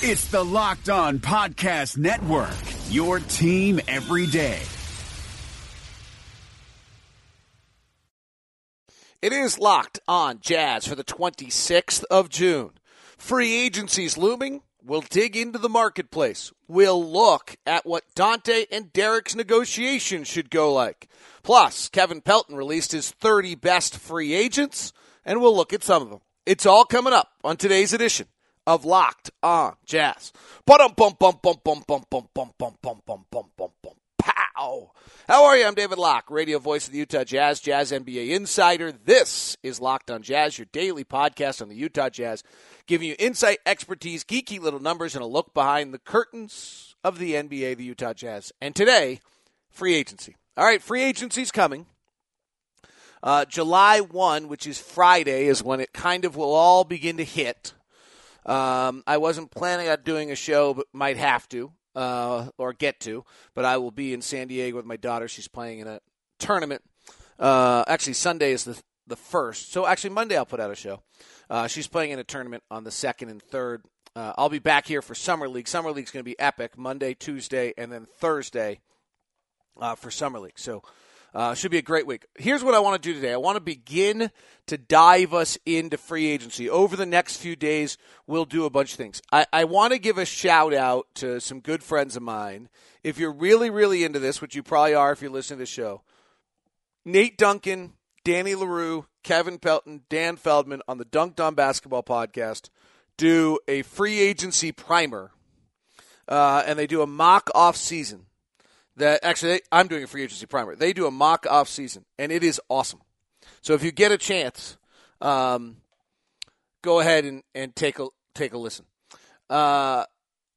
It's the Locked On Podcast Network, your team every day. It is locked on Jazz for the 26th of June. Free agencies looming. We'll dig into the marketplace. We'll look at what Dante and Derrick's negotiation should go like. Plus, Kevin Pelton released his 30 best free agents, and we'll look at some of them. It's all coming up on today's edition of Locked on Jazz. Pow. How are you? I'm David Locke, radio voice of the Utah Jazz, Jazz NBA insider. This is Locked on Jazz, your daily podcast on the Utah Jazz, giving you insight, expertise, geeky little numbers, and a look behind the curtains of the NBA, the Utah Jazz. And today, free agency. All right, free agency's coming. Uh, July 1, which is Friday, is when it kind of will all begin to hit. Um, I wasn't planning on doing a show, but might have to uh, or get to. But I will be in San Diego with my daughter. She's playing in a tournament. Uh, actually, Sunday is the the first. So actually, Monday I'll put out a show. Uh, she's playing in a tournament on the second and third. Uh, I'll be back here for Summer League. Summer League's going to be epic. Monday, Tuesday, and then Thursday uh, for Summer League. So uh, should be a great week. Here's what I want to do today. I want to begin to dive us into free agency. Over the next few days, we'll do a bunch of things. I, I want to give a shout out to some good friends of mine. If you're really, really into this, which you probably are if you're listening to the show, Nate Duncan, Danny Leroux, Kevin Pelton, Dan Feldman on the Dunc'd On Basketball podcast do a free agency primer, uh, and they do a mock off season that actually they, I'm doing a free agency primer. They do a mock off season, and it is awesome. So if you get a chance, um, go ahead and, and take a take a listen. Uh,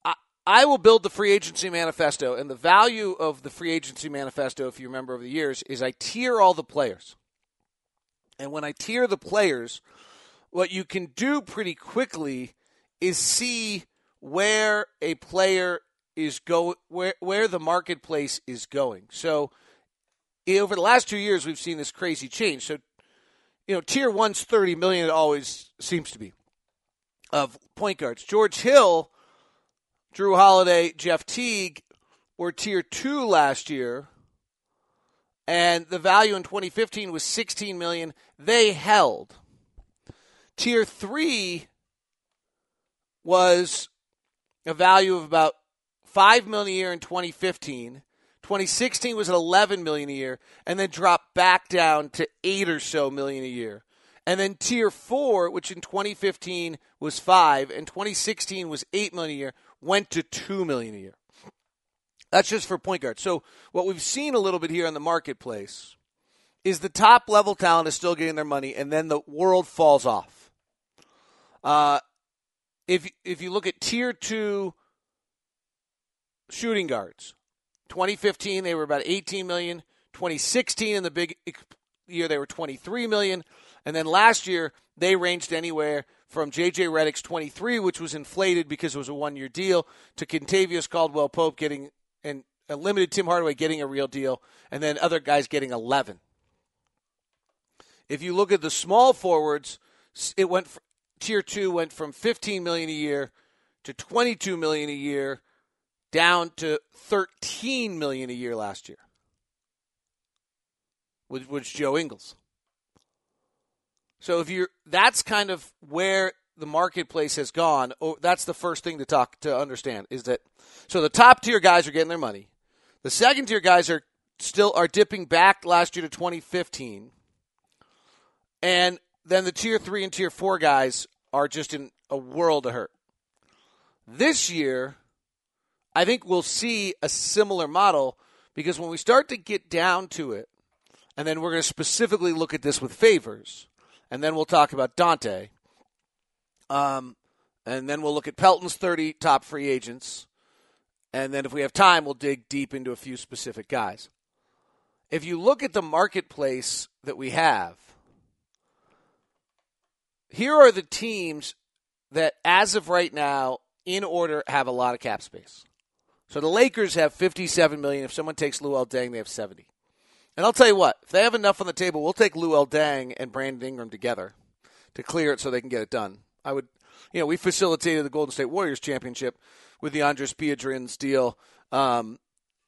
I, I will build the free agency manifesto, and the value of the free agency manifesto, if you remember over the years, is I tier all the players. And when I tier the players, what you can do pretty quickly is see where a player is go where where the marketplace is going. So over the last two years, we've seen this crazy change. So you know, tier one's thirty million. It always seems to be of point guards. George Hill, Jrue Holiday, Jeff Teague were tier two last year, and the value in 2015 was 16 million. They held. Tier three was a value of about five million a year in 2015. 2016 was at 11 million a year, and then dropped back down to eight or so million a year. And then tier four, which in 2015 was five, and 2016 was eight million a year, went to two million a year. That's just for point guard. So what we've seen a little bit here in the marketplace is the top level talent is still getting their money, and then the world falls off. Uh, if if you look at tier two shooting guards. 2015 they were about 18 million. 2016 in the big year they were 23 million, and then last year they ranged anywhere from JJ Redick's 23, which was inflated because it was a one-year deal, to Kentavious Caldwell Pope getting and a limited Tim Hardaway getting a real deal, and then other guys getting 11. If you look at the small forwards, it went tier two went from 15 million a year to 22 million a year down to 13 million a year last year. Which was Joe Ingles. So if you're that's kind of where the marketplace has gone. Oh, that's the first thing to talk to understand is that so the top tier guys are getting their money. The second tier guys are still are dipping back last year to 2015. And then the tier 3 and tier 4 guys are just in a world of hurt. This year, I think we'll see a similar model because when we start to get down to it, and then we're going to specifically look at this with favors, and then we'll talk about Dante. Um, and then we'll look at Pelton's 30 top free agents. And then if we have time, we'll dig deep into a few specific guys. If you look at the marketplace that we have, here are the teams that, as of right now, in order, have a lot of cap space. So the Lakers have 57 million. If someone takes Luol Deng, they have 70. And I'll tell you what, if they have enough on the table, we'll take Luol Deng and Brandon Ingram together to clear it so they can get it done. I would you know, we facilitated the Golden State Warriors championship with the Andres Biedrins deal. Um,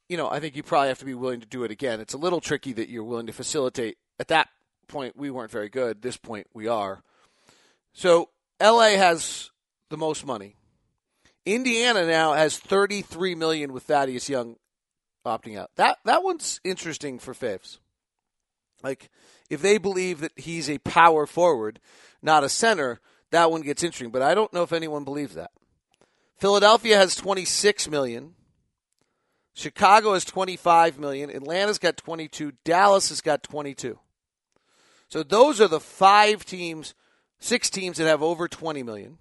you know, I think you probably have to be willing to do it again. It's a little tricky that you're willing to facilitate. At that point, we weren't very good. This point, we are. So LA has the most money. Indiana now has 33 million with Thaddeus Young opting out. That that one's interesting for Faves. Like if they believe that he's a power forward, not a center, that one gets interesting. But I don't know if anyone believes that. Philadelphia has 26 million. Chicago has 25 million. Atlanta's got 22. Dallas has got 22. So those are the five teams, six teams that have over 20 million.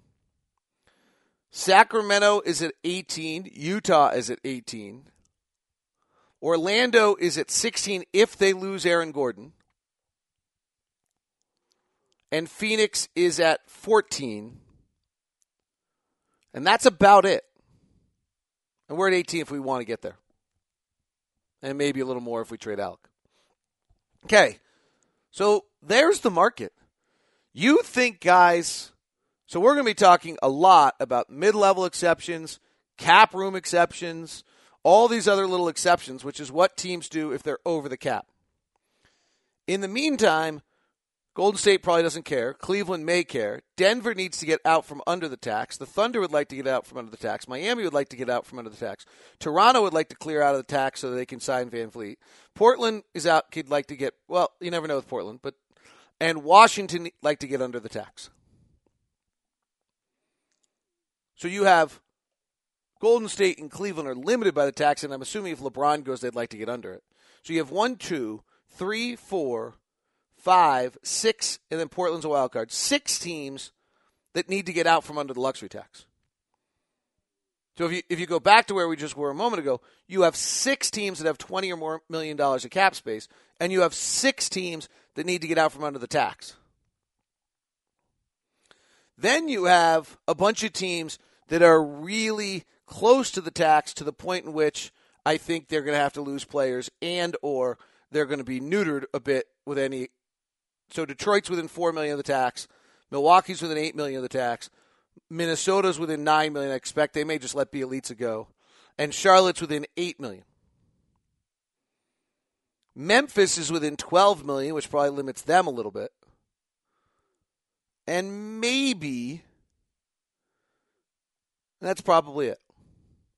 Sacramento is at 18. Utah is at 18. Orlando is at 16 if they lose Aaron Gordon. And Phoenix is at 14. And that's about it. And we're at 18 if we want to get there. And maybe a little more if we trade Alec. Okay. So there's the market. You think, guys, so we're going to be talking a lot about mid level exceptions, cap room exceptions, all these other little exceptions, which is what teams do if they're over the cap. In the meantime, Golden State probably doesn't care. Cleveland may care. Denver needs to get out from under the tax. The Thunder would like to get out from under the tax. Miami would like to get out from under the tax. Toronto would like to clear out of the tax so they can sign VanVleet. Portland is out. He'd like to get well. You never know with Portland, but and Washington like to get under the tax. So you have Golden State and Cleveland are limited by the tax, and I'm assuming if LeBron goes, they'd like to get under it. So you have one, two, three, four five, six, and then Portland's a wild card. Six teams that need to get out from under the luxury tax. So if you if you go back to where we just were a moment ago, you have six teams that have twenty or more million dollars of cap space, and you have six teams that need to get out from under the tax. Then you have a bunch of teams that are really close to the tax to the point in which I think they're going to have to lose players and or they're going to be neutered a bit with any so Detroit's within four million of the tax. Milwaukee's within eight million of the tax. Minnesota's within nine million. I expect they may just let Bjelica go, and Charlotte's within eight million. Memphis is within twelve million, which probably limits them a little bit, and maybe that's probably it.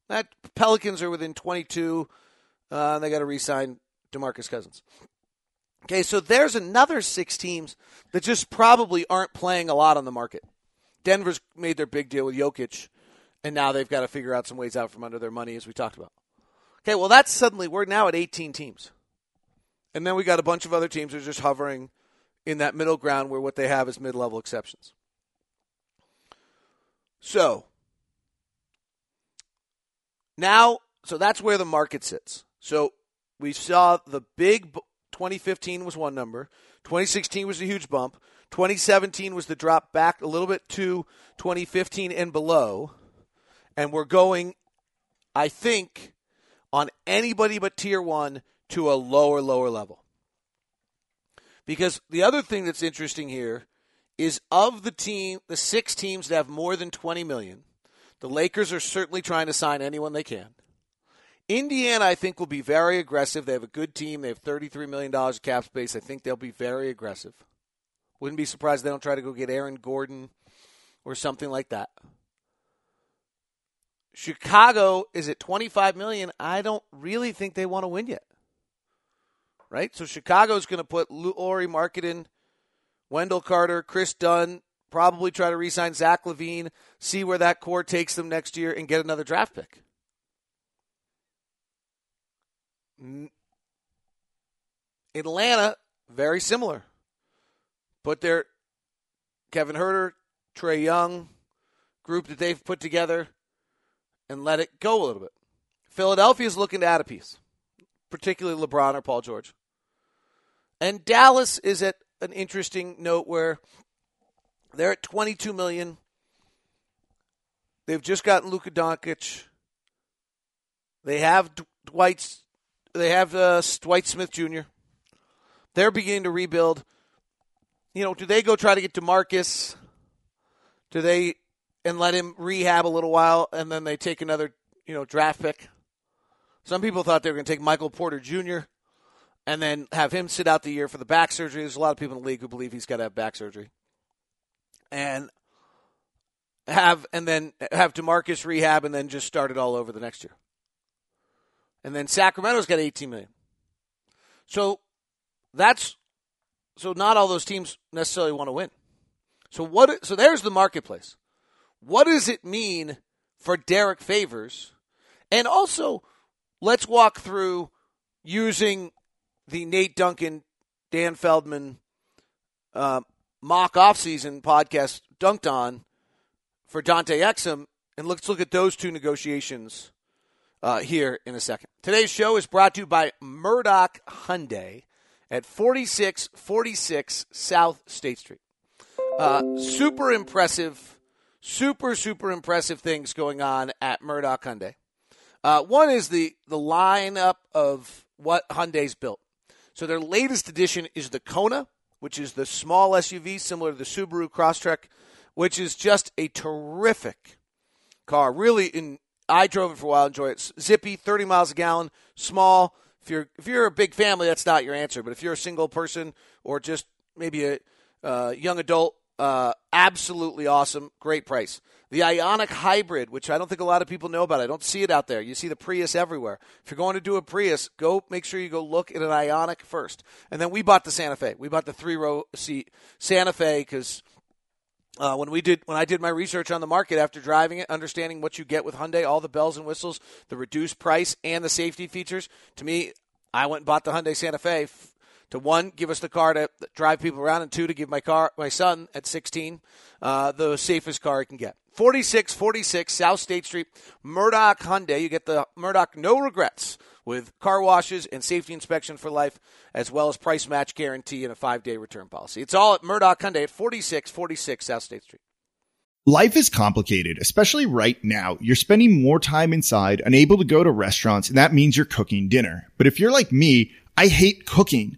That Pelicans are within twenty-two. Uh, they got to re-sign DeMarcus Cousins. Okay, so there's another six teams that just probably aren't playing a lot on the market. Denver's made their big deal with Jokic, and now they've got to figure out some ways out from under their money, as we talked about. Okay, well, that's suddenly, we're now at 18 teams. And then we got a bunch of other teams that are just hovering in that middle ground where what they have is mid level exceptions. So, now, so that's where the market sits. So we saw the big 2015 was one number. 2016 was a huge bump. 2017 was the drop back a little bit to 2015 and below. And we're going, I think, on anybody but tier one to a lower, lower level. Because the other thing that's interesting here is of the team, the six teams that have more than 20 million, the Lakers are certainly trying to sign anyone they can. Indiana, I think, will be very aggressive. They have a good team. They have $33 million of cap space. I think they'll be very aggressive. Wouldn't be surprised they don't try to go get Aaron Gordon or something like that. Chicago is at 25 million. I don't really think they want to win yet. Right? So Chicago's going to put Lauri Markkanen, Wendell Carter, Kris Dunn, probably try to re-sign Zach LaVine, see where that core takes them next year, and get another draft pick. Atlanta, very similar. Put their Kevin Huerter, Trae Young group that they've put together and let it go a little bit. Philadelphia is looking to add a piece, particularly LeBron or Paul George. And Dallas is at an interesting note where they're at 22 million. They've just gotten Luka Doncic. They have Dwight's they have uh, Dwight Smith Jr. They're beginning to rebuild. You know, do they go try to get DeMarcus? Do they and let him rehab a little while, and then they take another, you know, draft pick. Some people thought they were going to take Michael Porter Jr. and then have him sit out the year for the back surgery. There's a lot of people in the league who believe he's got to have back surgery, and have and then have Demarcus rehab and then just start it all over the next year. And then Sacramento's got 18 million. So that's so not all those teams necessarily want to win. So what so there's the marketplace. What does it mean for Derrick Favors? And also let's walk through using the Nate Duncan, Dan Feldman uh, mock offseason podcast dunc'd on for Dante Exum, and let's look at those two negotiations uh, here in a second. Today's show is brought to you by Murdock Hyundai at 4646 South State Street. Uh, super impressive, super, super impressive things going on at Murdock Hyundai. Uh, one is the, the lineup of what Hyundai's built. So their latest edition is the Kona, which is the small SUV similar to the Subaru Crosstrek, which is just a terrific car. Really, in I drove it for a while, enjoy it. Zippy, 30 miles a gallon, small. If you're if you're a big family, that's not your answer. But if you're a single person or just maybe a uh, young adult, uh, absolutely awesome, great price. The Ioniq Hybrid, which I don't think a lot of people know about. I don't see it out there. You see the Prius everywhere. If you're going to do a Prius, go make sure you go look at an Ioniq first. And then we bought the Santa Fe. We bought the three row seat Santa Fe because uh, when we did when I did my research on the market after driving it, understanding what you get with Hyundai, all the bells and whistles, the reduced price, and the safety features, to me, I went and bought the Hyundai Santa Fe. F- to one, give us the car to drive people around, and two, to give my car my son at 16 uh, the safest car he can get. 4646 South State Street, Murdock Hyundai. You get the Murdock no regrets with car washes and safety inspection for life, as well as price match guarantee and a five day return policy. It's all at Murdock Hyundai at 4646 South State Street. Life is complicated, especially right now. You're spending more time inside, unable to go to restaurants, and that means you're cooking dinner. But if you're like me, I hate cooking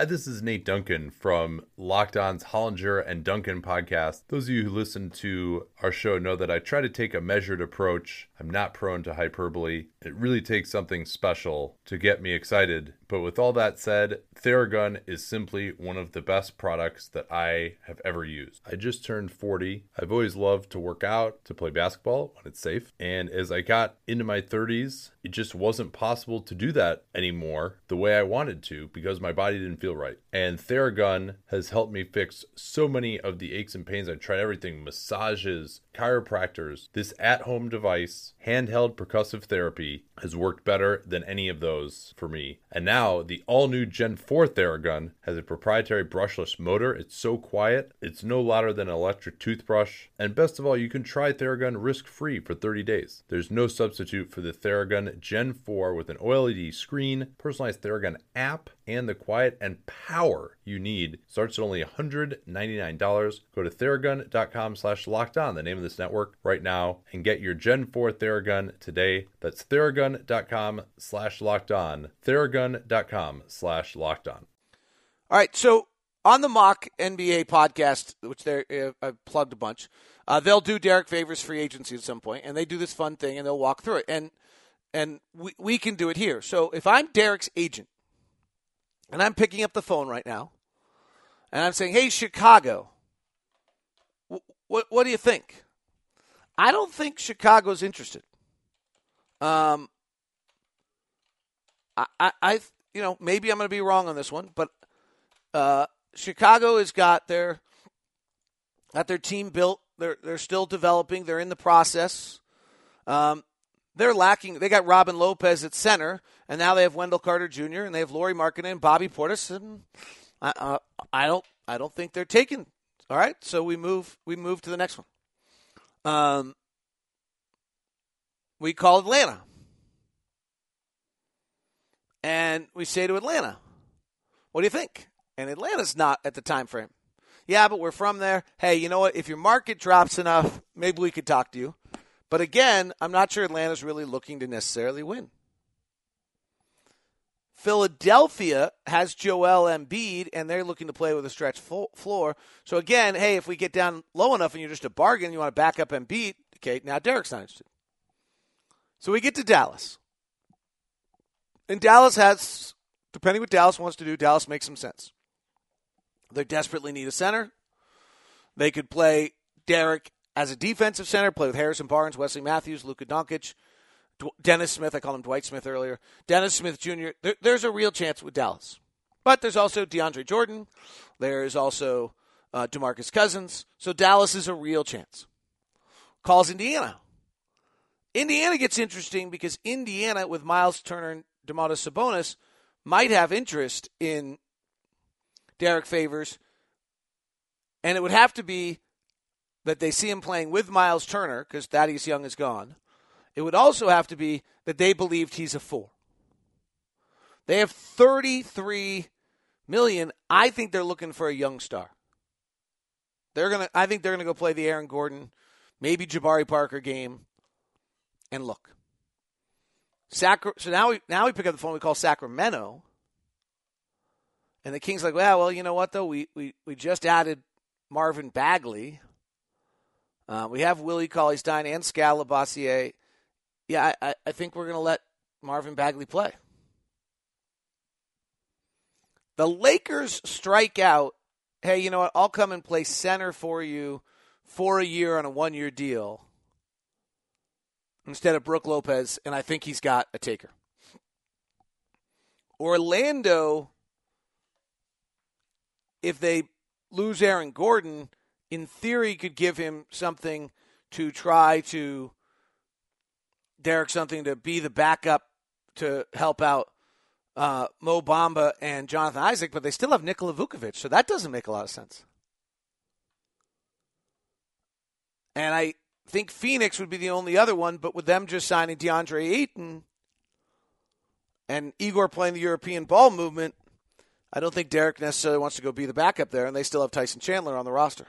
Hi, this is Nate Duncan from Locked On's Hollinger and Duncan podcast. Those of you who listen to our show know that I try to take a measured approach. I'm not prone to hyperbole. It really takes something special to get me excited. But with all that said, Theragun is simply one of the best products that I have ever used. I just turned 40. I've always loved to work out, to play basketball when it's safe. And as I got into my 30s, it just wasn't possible to do that anymore the way I wanted to because my body didn't feel right. And Theragun has helped me fix so many of the aches and pains. I've tried everything massages, chiropractors. This at home device, handheld percussive therapy, has worked better than any of those for me. And now the all new Gen 4 Theragun has a proprietary brushless motor. It's so quiet, it's no louder than an electric toothbrush. And best of all, you can try Theragun risk free for 30 days. There's no substitute for the Theragun Gen 4 with an OLED screen, personalized Theragun app, and the quiet and power you need. Starts at only $199. Go to theragun.com slash locked on, the name of this network, right now, and get your Gen 4 Theragun today. That's theragun.com slash locked on. Theragun.com slash locked on. All right, so on the mock NBA podcast, which they uh, I've plugged a bunch, uh, they'll do Derrick Favors free agency at some point, and they do this fun thing, and they'll walk through it, and and we we can do it here. So if I'm Derrick's agent, and I'm picking up the phone right now, and I'm saying, "Hey, Chicago, what what do you think?" I don't think Chicago's interested. Um, I, I, I you know, maybe I'm going to be wrong on this one, but uh, Chicago has got their got their team built. They're they're still developing. They're in the process. Um, they're lacking. They got Robin Lopez at center, and now they have Wendell Carter Jr. and they have Lauri Markkanen and Bobby Portis. And I, uh, I don't I don't think they're taken. All right, so we move we move to the next one. Um, we call Atlanta. And we say to Atlanta, what do you think? And Atlanta's not at the time frame. Yeah, but we're from there. Hey, you know what? If your market drops enough, maybe we could talk to you. But again, I'm not sure Atlanta's really looking to necessarily win. Philadelphia has Joel Embiid, and they're looking to play with a stretch floor. So again, hey, if we get down low enough and you're just a bargain, you want to back up Embiid, okay, now Derrick's not interested. So we get to Dallas. And Dallas has, depending what Dallas wants to do, Dallas makes some sense. They desperately need a center. They could play Derrick as a defensive center, play with Harrison Barnes, Wesley Matthews, Luka Doncic, Dennis Smith. I called him Dwight Smith earlier. Dennis Smith Jr. There, there's a real chance with Dallas. But there's also DeAndre Jordan. There's also uh, DeMarcus Cousins. So Dallas is a real chance. Calls Indiana. Indiana gets interesting because Indiana, with Miles Turner and Domantas Sabonis, might have interest in Derrick Favors. And it would have to be that they see him playing with Miles Turner because Thaddeus Young is gone. It would also have to be that they believed he's a four. They have 33 million. I think they're looking for a young star. They're gonna. I think they're gonna go play the Aaron Gordon, maybe Jabari Parker game, and look. Sacra- so now we now we pick up the phone. We call Sacramento, and the Kings like, well, well, you know what though? We we we just added Marvin Bagley. Uh, we have Willie Cauley Stein and Skal Labissiere. Yeah, I, I think we're going to let Marvin Bagley play. The Lakers strike out. Hey, you know what? I'll come and play center for you for a year on a one year deal instead of Brook Lopez, and I think he's got a taker. Orlando, if they lose Aaron Gordon, in theory, could give him something to try to Derrick something to be the backup to help out uh, Mo Bamba and Jonathan Isaac, but they still have Nikola Vucevic, so that doesn't make a lot of sense. And I think Phoenix would be the only other one, but with them just signing DeAndre Ayton and Igor playing the European ball movement, I don't think Derrick necessarily wants to go be the backup there, and they still have Tyson Chandler on the roster.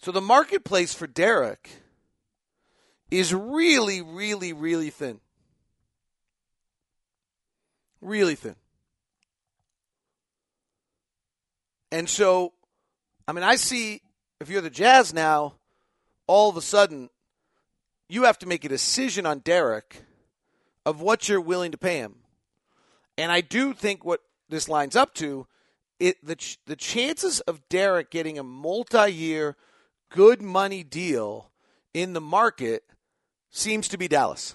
So the marketplace for Derrick is really, really, really thin. Really thin. And so, I mean, I see if you're the Jazz now, all of a sudden, you have to make a decision on Derrick of what you're willing to pay him. And I do think what this lines up to, it the the chances of Derrick getting a multi-year good money deal in the market seems to be Dallas.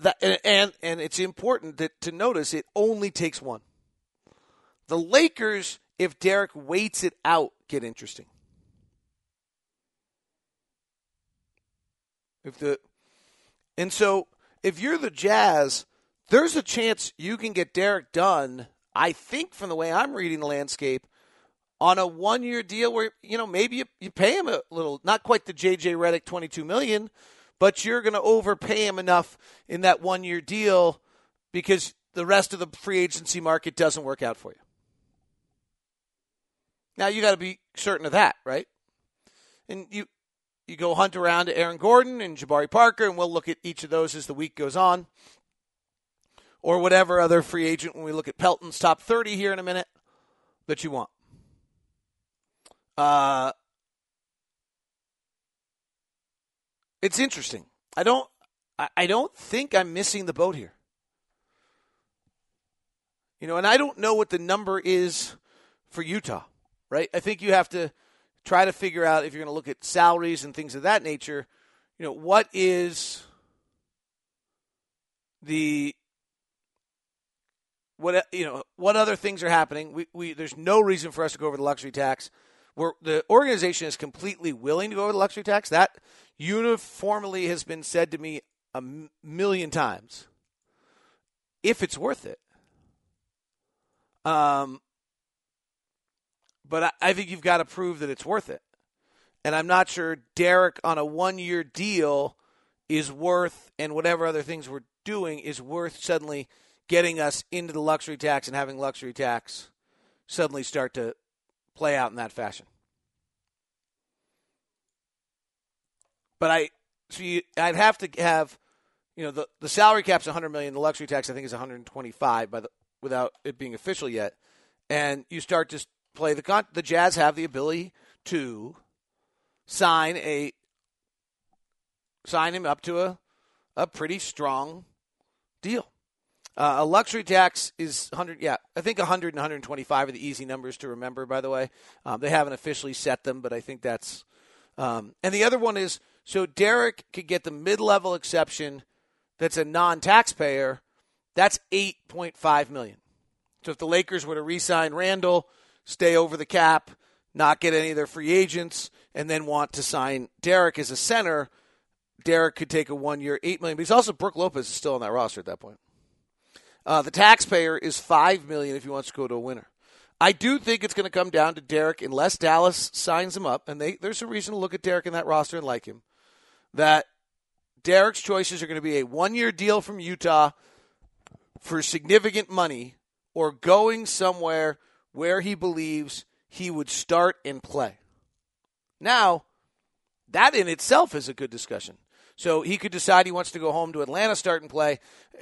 That, and and it's important that, to notice it only takes one. The Lakers, if Derrick waits it out, get interesting. If the and so if you're the Jazz, there's a chance you can get Derrick done. I think from the way I'm reading the landscape, on a one year deal where, you know, maybe you, you pay him a little, not quite the JJ Redick 22 million, but you're going to overpay him enough in that one year deal because the rest of the free agency market doesn't work out for you. Now you got to be certain of that, right? And you you go hunt around to Aaron Gordon and Jabari Parker, and we'll look at each of those as the week goes on, or whatever other free agent when we look at Pelton's top thirty here in a minute that you want. Uh, it's interesting. I don't. I, don't think I'm missing the boat here. You know, and I don't know what the number is for Utah, right? I think you have to try to figure out if you're going to look at salaries and things of that nature, you know, what is the what you know what other things are happening. We, we there's no reason for us to go over the luxury tax. Where the organization is completely willing to go over the luxury tax. That uniformly has been said to me a million times. If it's worth it. Um, but I, I think you've got to prove that it's worth it. And I'm not sure Derrick on a one year deal is worth, and whatever other things we're doing is worth suddenly getting us into the luxury tax and having luxury tax suddenly start to play out in that fashion. But I, so you, I'd have to have, you know, the, the salary cap's 100 million. The luxury tax I think is 125 by the without it being official yet. And you start to play the con- the Jazz have the ability to sign a sign him up to a a pretty strong deal. Uh, a luxury tax is 100 yeah i think 100 and 125 are the easy numbers to remember by the way. Um, they haven't officially set them but i think that's um, and the other one is so derrick could get the mid-level exception that's a non-taxpayer that's 8.5 million. So if the lakers were to re-sign randle stay over the cap not get any of their free agents and then want to sign derrick as a center derrick could take a one-year 8 million but he's also brook lopez is still on that roster at that point uh, the taxpayer is five million if he wants to go to a winner. I do think it's going to come down to Derrick unless Dallas signs him up, and they, there's a reason to look at Derrick in that roster and like him. That Derrick's choices are going to be a one-year deal from Utah for significant money, or going somewhere where he believes he would start and play. Now, that in itself is a good discussion. So he could decide he wants to go home to Atlanta, start and play.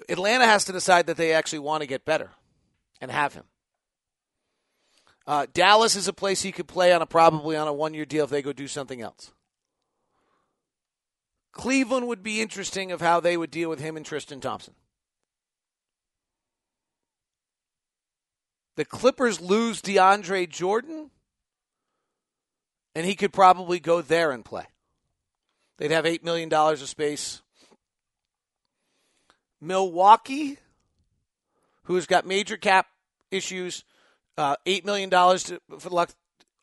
Atlanta has to decide that they actually want to get better and have him. Uh, Dallas is a place he could play on a probably on a one year deal if they go do something else. Cleveland would be interesting of how they would deal with him and Tristan Thompson. The Clippers lose DeAndre Jordan, and he could probably go there and play. They'd have $8 million of space. Milwaukee, who's got major cap issues, uh, $8 million to, for the,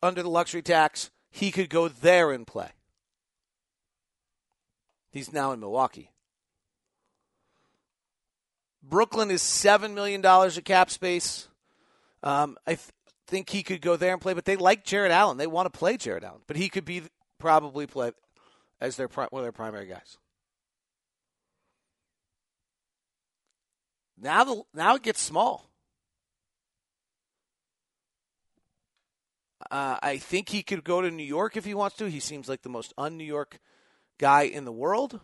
under the luxury tax, he could go there and play. He's now in Milwaukee. Brooklyn is $7 million of cap space. Um, I th- think he could go there and play, but they like Jarrett Allen. They want to play Jarrett Allen, but he could be probably play as their one of their primary guys. Now the now it gets small. Uh, I think he could go to New York if he wants to. He seems like the most un-New York guy in the world,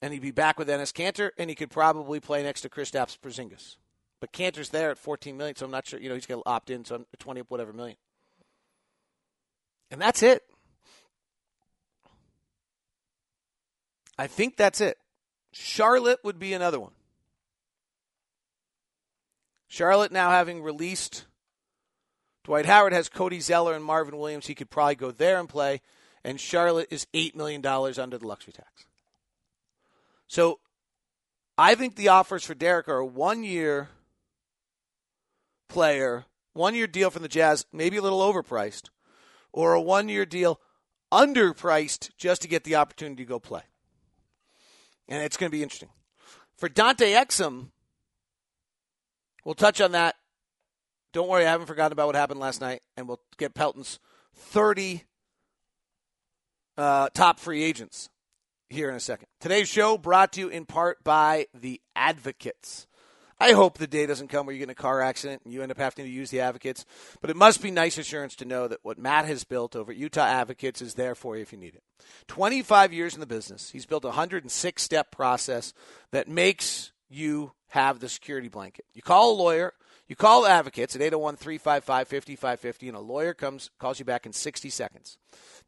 and he'd be back with Enes Kanter, and he could probably play next to Kristaps Porzingis. But Kanter's there at 14 million, so I'm not sure. You know, he's going to opt in, so 20 whatever million, and that's it. I think that's it. Charlotte would be another one. Charlotte now having released Dwight Howard has Cody Zeller and Marvin Williams. He could probably go there and play. And Charlotte is $8 million under the luxury tax. So I think the offers for Derrick are a one year player, one year deal from the Jazz, maybe a little overpriced, or a one year deal underpriced just to get the opportunity to go play and it's going to be interesting. For Dante Exum, we'll touch on that. Don't worry, I haven't forgotten about what happened last night, and we'll get Pelton's 30 uh, top free agents here in a second. Today's show brought to you in part by the Advocates. I hope the day doesn't come where you get in a car accident and you end up having to use the advocates. But it must be nice assurance to know that what Matt has built over at Utah Advocates is there for you if you need it. 25 years in the business. He's built a 106 step process that makes you have the security blanket. You call a lawyer, you call advocates at 801 355 5550, and a lawyer comes calls you back in 60 seconds.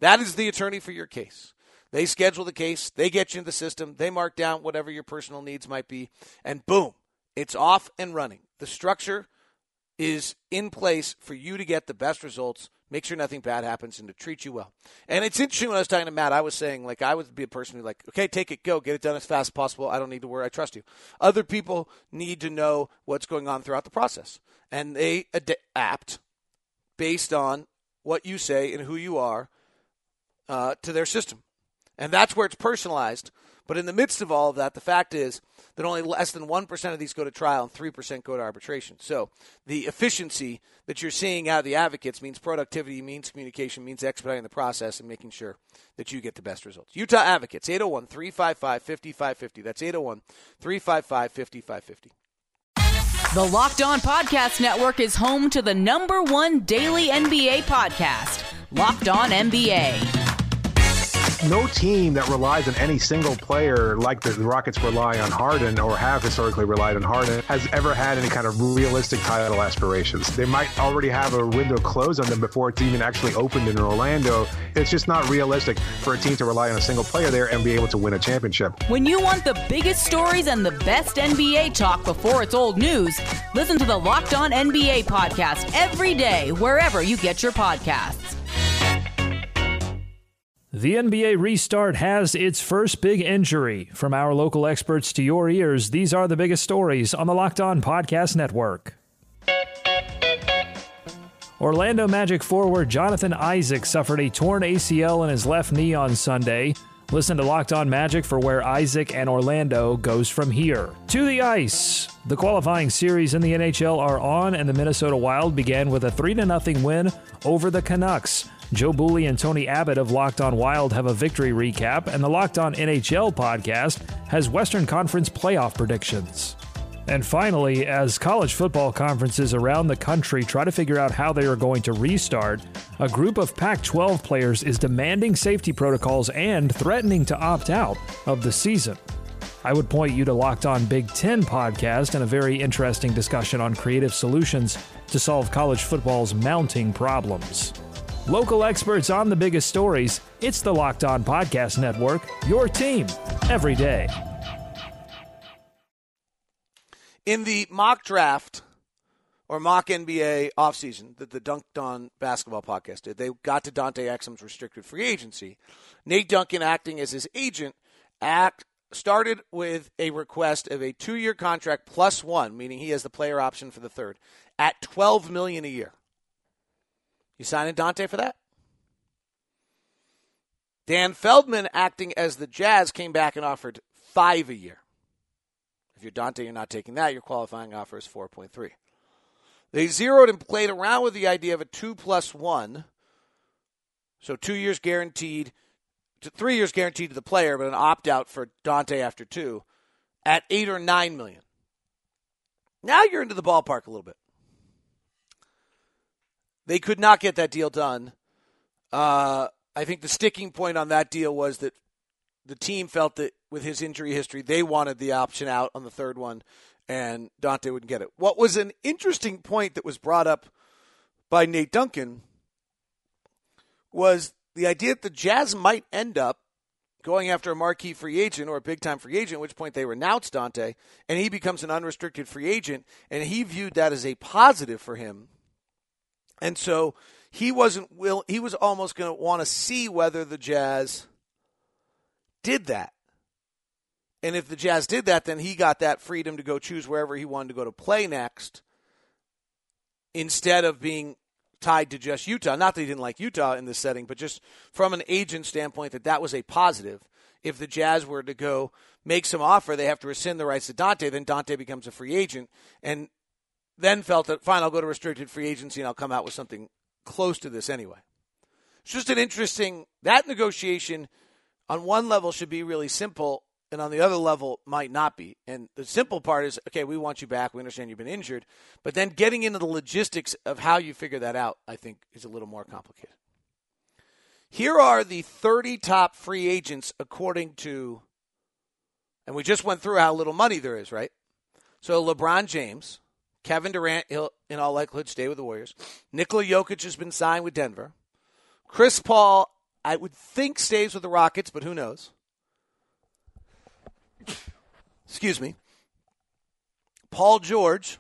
That is the attorney for your case. They schedule the case, they get you in the system, they mark down whatever your personal needs might be, and boom, it's off and running. The structure is in place for you to get the best results, make sure nothing bad happens, and to treat you well. And it's interesting when I was talking to Matt, I was saying, like, I would be a person who's like, okay, take it, go, get it done as fast as possible. I don't need to worry, I trust you. Other people need to know what's going on throughout the process, and they adapt based on what you say and who you are uh, to their system. And that's where it's personalized. But in the midst of all of that, the fact is that only less than 1% of these go to trial and 3% go to arbitration. So the efficiency that you're seeing out of the advocates means productivity, means communication, means expediting the process and making sure that you get the best results. Utah Advocates, 801 355 5550. That's 801 355 5550. The Locked On Podcast Network is home to the number one daily NBA podcast, Locked On NBA no team that relies on any single player like the Rockets rely on Harden or have historically relied on Harden has ever had any kind of realistic title aspirations. They might already have a window closed on them before it's even actually opened in Orlando. It's just not realistic for a team to rely on a single player there and be able to win a championship. When you want the biggest stories and the best NBA talk before it's old news, listen to the Locked On NBA podcast every day, wherever you get your podcasts. The NBA restart has its first big injury. From our local experts to your ears, these are the biggest stories on the Locked On Podcast Network. Orlando Magic forward Jonathan Isaac suffered a torn ACL in his left knee on Sunday. Listen to Locked On Magic for where Isaac and Orlando goes from here. To the ice. The qualifying series in the NHL are on, and the Minnesota Wild began with a 3 0 win over the Canucks. Joe Bouley and Tony Abbott of Locked On Wild have a victory recap, and the Locked On NHL podcast has Western Conference playoff predictions. And finally, as college football conferences around the country try to figure out how they are going to restart, a group of Pac 12 players is demanding safety protocols and threatening to opt out of the season. I would point you to Locked On Big Ten podcast and a very interesting discussion on creative solutions to solve college football's mounting problems. Local experts on the biggest stories. It's the Locked On Podcast Network, your team every day. In the mock draft or mock NBA offseason that the Dunc'd On basketball podcast did, they got to Dante Exum's restricted free agency. Nate Duncan, acting as his agent, act started with a request of a two-year contract plus one, meaning he has the player option for the third, at twelve million a year. You signing Dante for that? Dan Feldman, acting as the Jazz, came back and offered five a year. If you're Dante, you're not taking that. Your qualifying offer is 4.3. They zeroed and played around with the idea of a two plus one. So two years guaranteed, three years guaranteed to the player, but an opt out for Dante after two at eight or nine million. Now you're into the ballpark a little bit. They could not get that deal done. Uh, I think the sticking point on that deal was that the team felt that with his injury history, they wanted the option out on the third one, and Dante wouldn't get it. What was an interesting point that was brought up by Nate Duncan was the idea that the Jazz might end up going after a marquee free agent or a big time free agent, at which point they renounce Dante, and he becomes an unrestricted free agent, and he viewed that as a positive for him and so he wasn't will he was almost going to want to see whether the Jazz did that. And if the Jazz did that, then he got that freedom to go choose wherever he wanted to go to play next instead of being tied to just Utah. Not that he didn't like Utah in this setting, but just from an agent standpoint, that that was a positive. If the Jazz were to go make some offer, they have to rescind the rights to Dante, then Dante becomes a free agent. And then felt that fine, I'll go to restricted free agency and I'll come out with something close to this anyway. It's just an interesting that negotiation on one level should be really simple and on the other level might not be. And the simple part is okay, we want you back. We understand you've been injured. But then getting into the logistics of how you figure that out, I think, is a little more complicated. Here are the 30 top free agents according to, and we just went through how little money there is, right? So LeBron James, Kevin Durant, he'll in all likelihood stay with the Warriors. Nikola Jokic has been signed with Denver. Chris Paul I would think stays with the Rockets, but who knows? Excuse me. Paul George.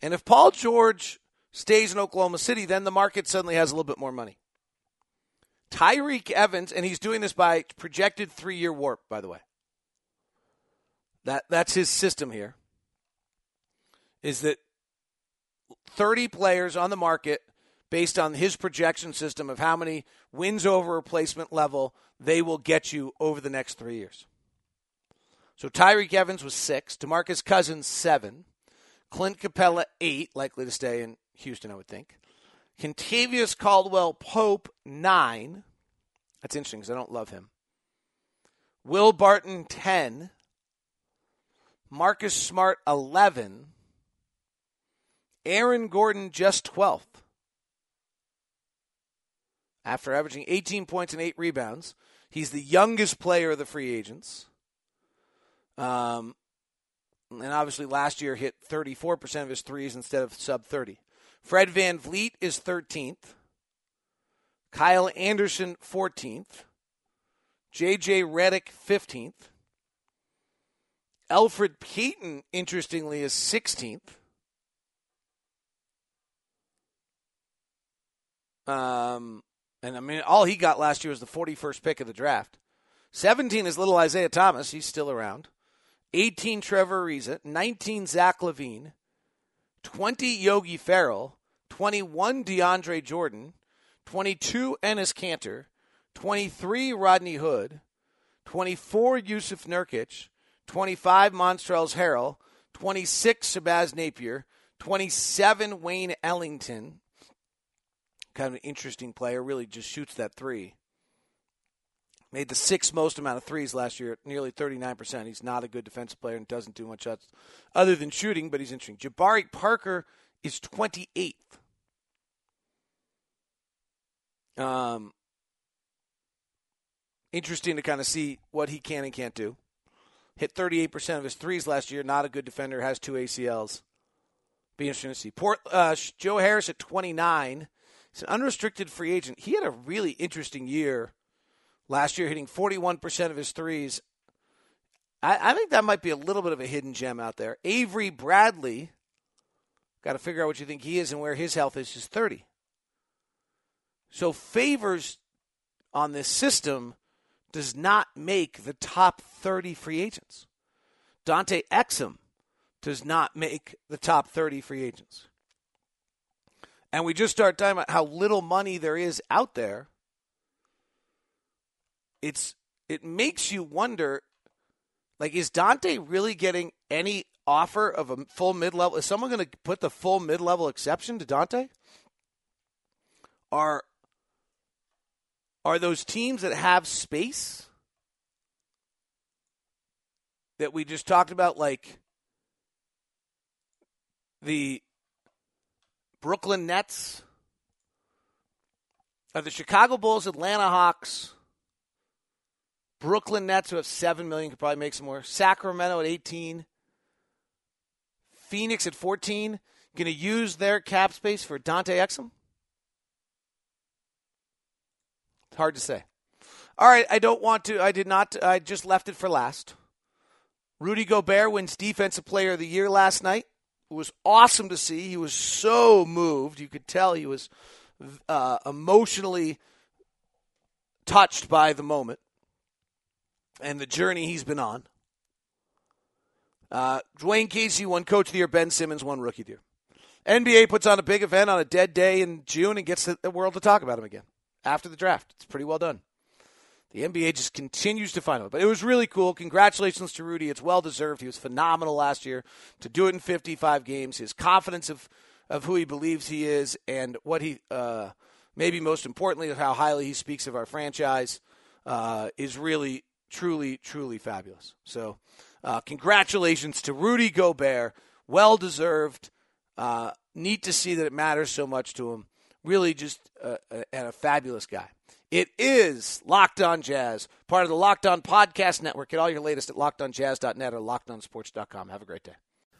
And if Paul George stays in Oklahoma City, then the market suddenly has a little bit more money. Tyreke Evans, and he's doing this by projected three year WARP, by the way. That that's his system here. Is that 30 players on the market based on his projection system of how many wins over replacement level they will get you over the next three years. So Tyreke Evans was six, Demarcus Cousins seven, Clint Capela eight, likely to stay in Houston, I would think. Kentavious Caldwell Pope nine. That's interesting because I don't love him. Will Barton ten. Marcus Smart eleven. Aaron Gordon just 12th. After averaging 18 points and 8 rebounds, he's the youngest player of the free agents. Um, and obviously last year hit 34% of his threes instead of sub 30. Fred Van VanVleet is 13th. Kyle Anderson 14th. JJ Redick 15th. Elfrid Payton, interestingly, is 16th. Um, and I mean, all he got last year was the 41st pick of the draft. 17 is little Isaiah Thomas. He's still around. 18 Trevor Ariza. 19 Zach LaVine, 20 Yogi Ferrell. 21 DeAndre Jordan. 22 Enes Kanter, 23 Rodney Hood. 24 Jusuf Nurkic. 25 Montrezl Harrell. 26 Shabazz Napier. 27 Wayne Ellington kind of an interesting player. Really just shoots that three. Made the sixth most amount of threes last year, nearly 39%. He's not a good defensive player and doesn't do much else other than shooting, but he's interesting. Jabari Parker is 28th. Um, interesting to kind of see what he can and can't do. Hit 38% of his threes last year. Not a good defender. Has two ACLs. Be interesting to see. Port, uh, Joe Harris at 29 He's an unrestricted free agent. He had a really interesting year last year, hitting 41% of his threes. I, I think that might be a little bit of a hidden gem out there. Avery Bradley, got to figure out what you think he is and where his health is, He's 30. So favors on this system does not make the top 30 free agents. Dante Exum does not make the top 30 free agents and we just start talking about how little money there is out there, it's it makes you wonder like is Dante really getting any offer of a full mid-level is someone going to put the full mid-level exception to Dante? Are are those teams that have space that we just talked about like the Brooklyn Nets, are the Chicago Bulls, Atlanta Hawks, Brooklyn Nets, who have seven million, could probably make some more. Sacramento at eighteen, Phoenix at fourteen, going to use their cap space for Dante Exum. It's hard to say. All right, I don't want to. I did not. I just left it for last. Rudy Gobert wins Defensive Player of the Year last night. It was awesome to see. He was so moved. You could tell he was uh, emotionally touched by the moment and the journey he's been on. Uh, Dwane Casey won Coach of the Year. Ben Simmons won Rookie of the Year. NBA puts on a big event on a dead day in June and gets the world to talk about him again after the draft. It's pretty well done. The NBA just continues to find out. But it was really cool. Congratulations to Rudy. It's well deserved. He was phenomenal last year to do it in 55 games. His confidence of, of who he believes he is and what he, uh, maybe most importantly, of how highly he speaks of our franchise uh, is really, truly, truly fabulous. So, uh, congratulations to Rudy Gobert. Well deserved. Uh, neat to see that it matters so much to him. Really, just a, a, a fabulous guy. It is Locked On Jazz, part of the Locked On Podcast Network. Get all your latest at lockedonjazz.net or lockedonsports.com. Have a great day.